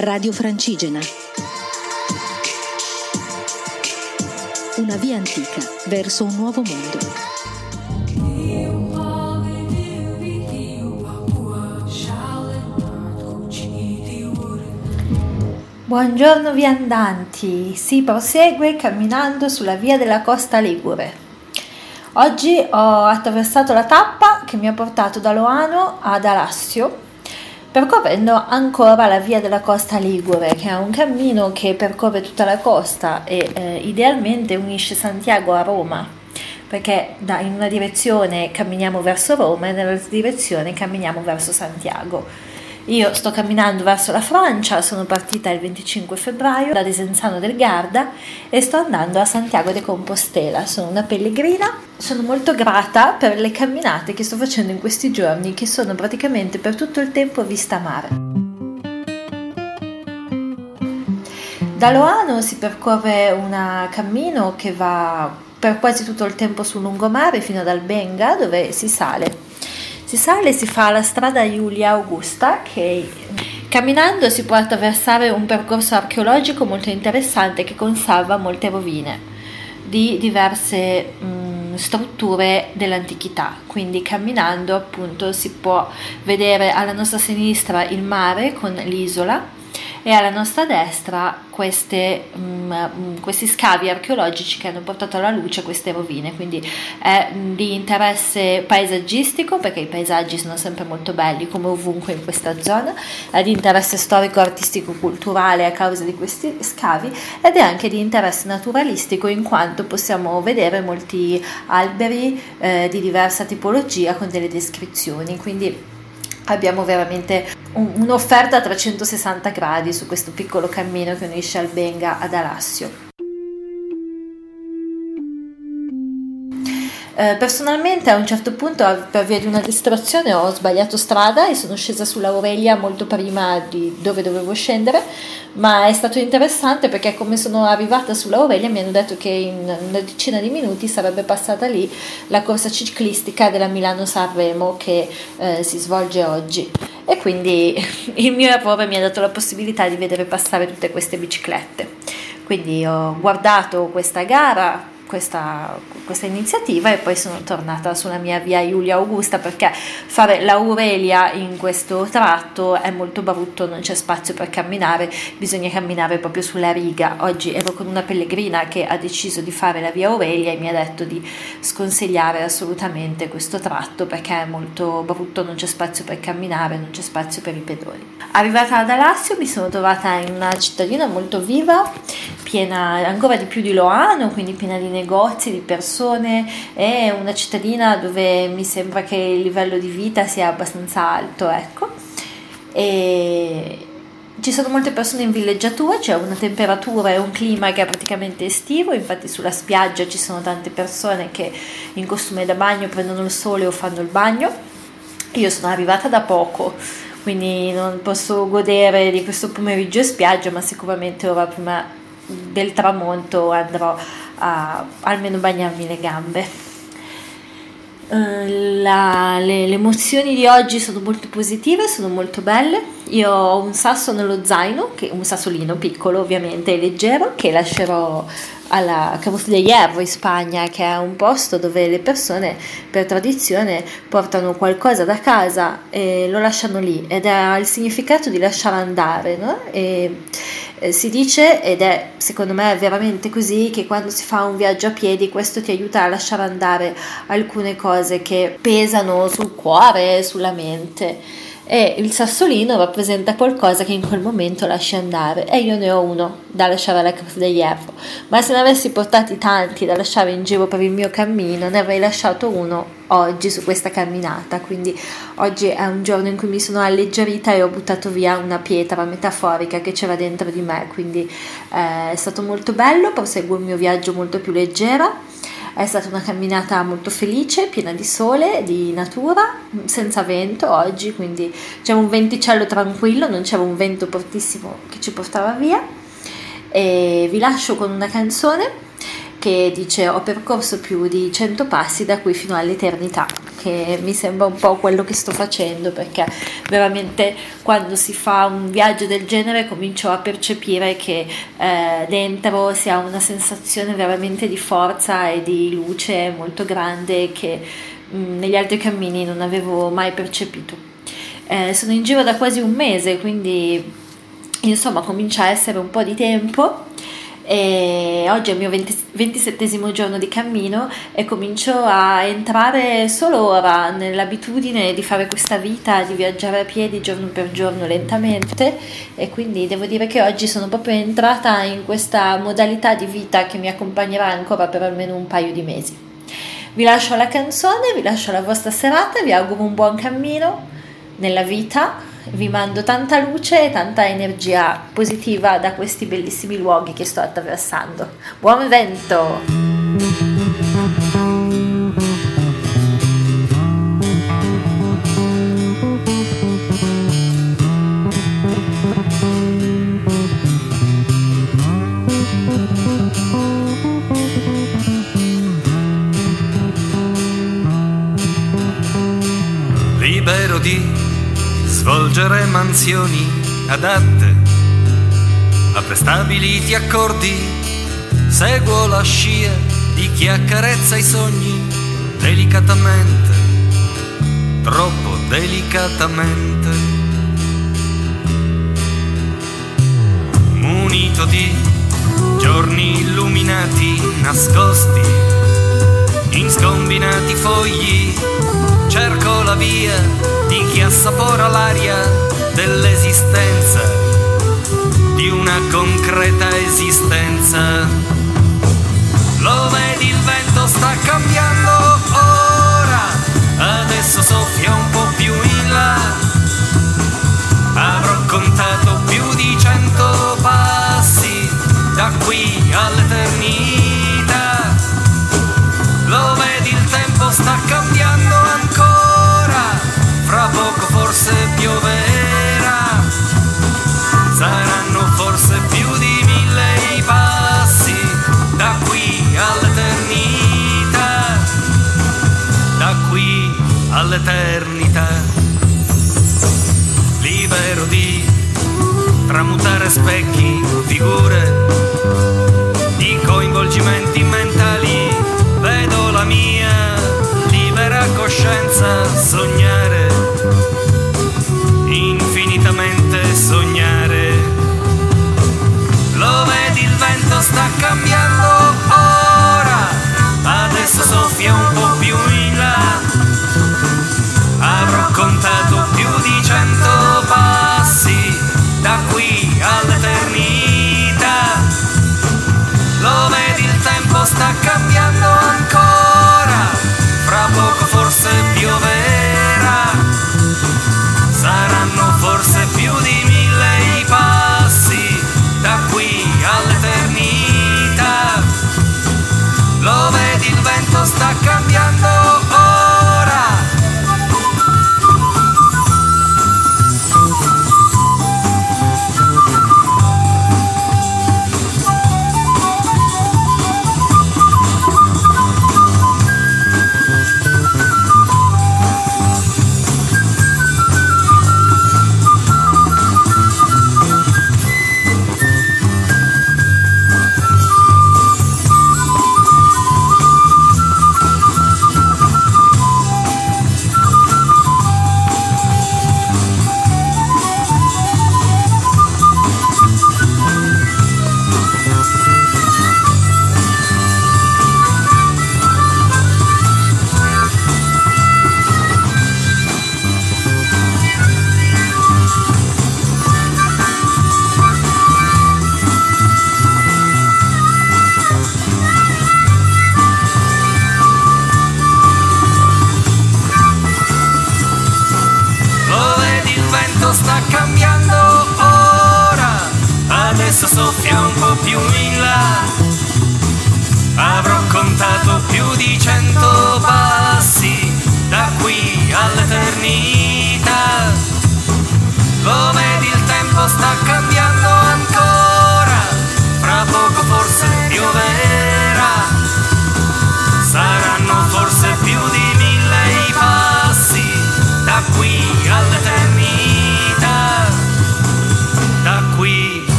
Radio Francigena. Una via antica verso un nuovo mondo. Buongiorno viandanti, si prosegue camminando sulla via della costa Ligure. Oggi ho attraversato la tappa che mi ha portato da Loano ad Alassio, percorrendo ancora la via della costa Ligure, che è un cammino che percorre tutta la costa e eh, idealmente unisce Santiago a Roma, perché da, in una direzione camminiamo verso Roma e nell'altra direzione camminiamo verso Santiago. Io sto camminando verso la Francia, sono partita il 25 febbraio da Desenzano del Garda e sto andando a Santiago de Compostela. Sono una pellegrina, sono molto grata per le camminate che sto facendo in questi giorni, che sono praticamente per tutto il tempo vista mare. Da Loano si percorre un cammino che va per quasi tutto il tempo sul lungomare fino ad Albenga dove si sale si sale e si fa la strada Giulia Augusta che camminando si può attraversare un percorso archeologico molto interessante che conserva molte rovine di diverse mh, strutture dell'antichità. Quindi camminando appunto si può vedere alla nostra sinistra il mare con l'isola e alla nostra destra queste, um, questi scavi archeologici che hanno portato alla luce queste rovine, quindi è di interesse paesaggistico perché i paesaggi sono sempre molto belli come ovunque in questa zona, è di interesse storico, artistico, culturale a causa di questi scavi. Ed è anche di interesse naturalistico in quanto possiamo vedere molti alberi eh, di diversa tipologia con delle descrizioni, quindi abbiamo veramente un'offerta a 360 gradi su questo piccolo cammino che unisce Albenga ad Alassio. Eh, personalmente a un certo punto per via di una distrazione ho sbagliato strada e sono scesa sulla Aurelia molto prima di dove dovevo scendere, ma è stato interessante perché come sono arrivata sulla Aurelia mi hanno detto che in una decina di minuti sarebbe passata lì la corsa ciclistica della Milano-Sanremo che eh, si svolge oggi e quindi il mio errore mi ha dato la possibilità di vedere passare tutte queste biciclette. Quindi ho guardato questa gara questa, questa, iniziativa e poi sono tornata sulla mia via Giulia Augusta perché fare l'Aurelia in questo tratto è molto brutto, non c'è spazio per camminare, bisogna camminare proprio sulla riga. Oggi ero con una pellegrina che ha deciso di fare la via Aurelia e mi ha detto di sconsigliare assolutamente questo tratto perché è molto brutto, non c'è spazio per camminare, non c'è spazio per i pedoni. Arrivata ad Alassio mi sono trovata in una cittadina molto viva, piena ancora di più di Loano, quindi piena di negozi, di persone, è una cittadina dove mi sembra che il livello di vita sia abbastanza alto, ecco. E ci sono molte persone in villeggiatura, c'è una temperatura e un clima che è praticamente estivo, infatti sulla spiaggia ci sono tante persone che in costume da bagno prendono il sole o fanno il bagno. Io sono arrivata da poco, quindi non posso godere di questo pomeriggio in spiaggia, ma sicuramente ora prima del tramonto andrò a almeno bagnarmi le gambe. Uh, la, le, le, emozioni di oggi sono molto positive, sono molto belle. Io ho un sasso nello zaino, che, un sassolino piccolo ovviamente e leggero, che lascerò alla Cabos de Hierro in Spagna, che è un posto dove le persone per tradizione portano qualcosa da casa e lo lasciano lì ed ha il significato di lasciare andare. No? E, eh, si dice, ed è secondo me veramente così, che quando si fa un viaggio a piedi questo ti aiuta a lasciare andare alcune cose che pesano sul cuore, sulla mente e il sassolino rappresenta qualcosa che in quel momento lasci andare. E io ne ho uno da lasciare alla Casa degli Hierro ma se ne avessi portati tanti da lasciare in giro per il mio cammino ne avrei lasciato uno oggi su questa camminata. Quindi oggi è un giorno in cui mi sono alleggerita e ho buttato via una pietra metaforica che c'era dentro di me. Quindi eh, è stato molto bello. Proseguo il mio viaggio molto più leggera è stata una camminata molto felice, piena di sole, di natura, senza vento oggi, quindi c'è un venticello tranquillo, non c'era un vento fortissimo che ci portava via. E vi lascio con una canzone che dice ho percorso più di 100 passi da qui fino all'eternità, che mi sembra un po' quello che sto facendo perché veramente quando si fa un viaggio del genere comincio a percepire che eh, dentro si ha una sensazione veramente di forza e di luce molto grande che mh, mm, negli altri cammini non avevo mai percepito. Eh, sono in giro da quasi un mese, quindi insomma comincia a essere un po' di tempo e oggi è il mio 20, 27 giorno di cammino e comincio a entrare solo ora nell'abitudine di fare questa vita, di viaggiare a piedi giorno per giorno lentamente e quindi devo dire che oggi sono proprio entrata in questa modalità di vita che mi accompagnerà ancora per almeno un paio di mesi. Vi lascio la canzone, vi lascio la vostra serata, vi auguro un buon cammino nella vita vi mando tanta luce e tanta energia positiva da questi bellissimi luoghi che sto attraversando. Buon vento! libero di svolgere mansioni adatte a prestabiliti accordi. Seguo la scia di chi accarezza i sogni delicatamente, troppo delicatamente. Munito di giorni illuminati, nascosti in scombinati fogli, cerco la via di chi assapora l'aria dell'esistenza, di una concreta esistenza. Lo vedi il vento sta cambiando ora, adesso soffia un po' più in là. Avrò contato più di cento passi da qui all'eternità. Lo vedi il tempo sta cambiando forse pioverà, saranno forse più di mille i passi da qui all'eternità, da qui all'eternità, libero di tramutare specchi, figure, di coinvolgimenti mentali, vedo la mia libera coscienza sognare vedi il